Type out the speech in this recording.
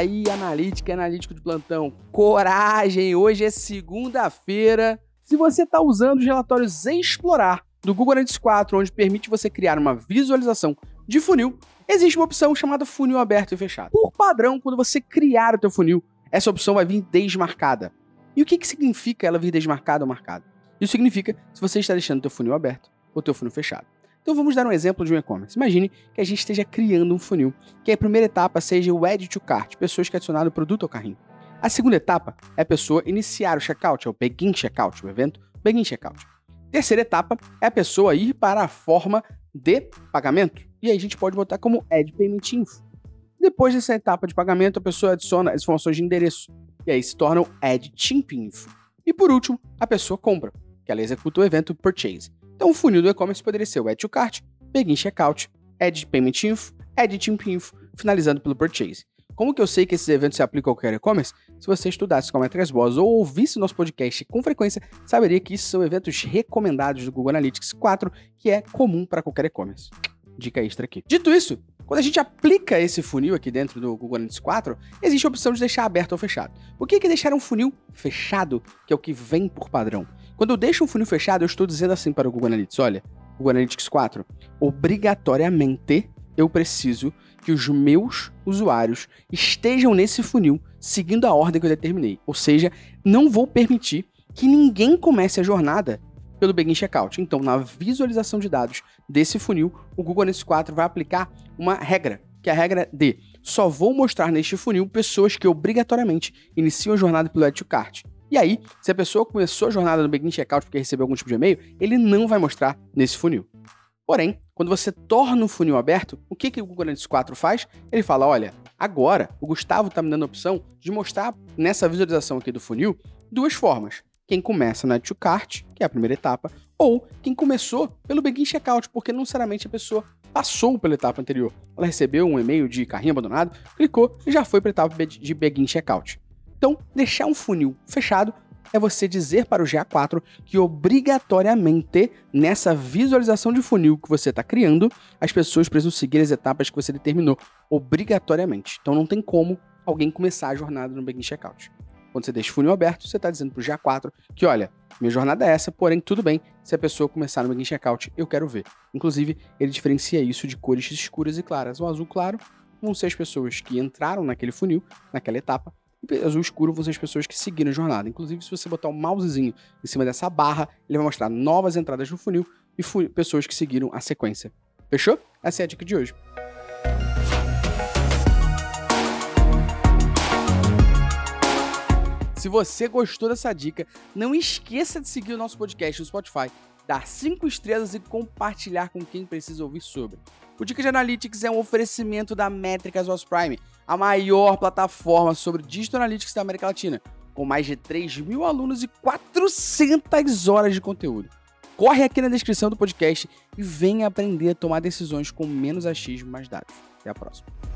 aí, analítica e analítico de plantão. Coragem! Hoje é segunda-feira. Se você está usando os relatórios Explorar do Google Analytics 4, onde permite você criar uma visualização de funil, existe uma opção chamada funil aberto e fechado. Por padrão, quando você criar o teu funil, essa opção vai vir desmarcada. E o que, que significa ela vir desmarcada ou marcada? Isso significa se você está deixando o teu funil aberto ou teu funil fechado. Então vamos dar um exemplo de um e-commerce. Imagine que a gente esteja criando um funil, que a primeira etapa seja o Add to Cart, pessoas que adicionaram o produto ao carrinho. A segunda etapa é a pessoa iniciar o checkout, é o Begin Checkout, o evento Begin Checkout. Terceira etapa é a pessoa ir para a forma de pagamento. E aí a gente pode botar como Add Payment Info. Depois dessa etapa de pagamento, a pessoa adiciona as informações de endereço. E aí se torna o Add Chimp Info. E por último, a pessoa compra, que ela executa o evento Purchase. Então, o funil do e-commerce poderia ser o Add to Cart, Begin Checkout, Add Payment Info, Add Team Info, finalizando pelo Purchase. Como que eu sei que esses eventos se aplicam a qualquer e-commerce? Se você estudasse com métricas boas ou ouvisse nosso podcast com frequência, saberia que isso são eventos recomendados do Google Analytics 4, que é comum para qualquer e-commerce. Dica extra aqui. Dito isso, quando a gente aplica esse funil aqui dentro do Google Analytics 4, existe a opção de deixar aberto ou fechado. Por que, que deixar um funil fechado, que é o que vem por padrão? Quando eu deixo um funil fechado, eu estou dizendo assim para o Google Analytics: olha, Google Analytics 4, obrigatoriamente eu preciso que os meus usuários estejam nesse funil seguindo a ordem que eu determinei. Ou seja, não vou permitir que ninguém comece a jornada pelo Begin Checkout. Então, na visualização de dados desse funil, o Google Analytics 4 vai aplicar uma regra, que é a regra de só vou mostrar neste funil pessoas que obrigatoriamente iniciam a jornada pelo Add to Cart. E aí, se a pessoa começou a jornada no Begin Checkout porque recebeu algum tipo de e-mail, ele não vai mostrar nesse funil. Porém, quando você torna o funil aberto, o que, que o Google Analytics 4 faz? Ele fala, olha, agora o Gustavo está me dando a opção de mostrar nessa visualização aqui do funil duas formas. Quem começa na to cart, que é a primeira etapa, ou quem começou pelo Begin Checkout, porque não necessariamente a pessoa passou pela etapa anterior. Ela recebeu um e-mail de carrinho abandonado, clicou e já foi para a etapa de Begin Checkout. Então, deixar um funil fechado é você dizer para o GA4 que obrigatoriamente nessa visualização de funil que você está criando, as pessoas precisam seguir as etapas que você determinou obrigatoriamente. Então não tem como alguém começar a jornada no Begin Checkout. Quando você deixa o funil aberto, você está dizendo para o GA4 que, olha, minha jornada é essa, porém tudo bem, se a pessoa começar no Begin Checkout, eu quero ver. Inclusive, ele diferencia isso de cores escuras e claras. O azul claro vão ser as pessoas que entraram naquele funil, naquela etapa, azul escuro vão ser as pessoas que seguiram a jornada. Inclusive, se você botar o um mousezinho em cima dessa barra, ele vai mostrar novas entradas no funil e fu pessoas que seguiram a sequência. Fechou? Essa é a dica de hoje. Se você gostou dessa dica, não esqueça de seguir o nosso podcast no Spotify, dar 5 estrelas e compartilhar com quem precisa ouvir sobre. O Dica de Analytics é um oferecimento da Métricas OS Prime, a maior plataforma sobre Digital Analytics da América Latina, com mais de 3 mil alunos e 400 horas de conteúdo. Corre aqui na descrição do podcast e venha aprender a tomar decisões com menos achismo e mais dados. Até a próxima.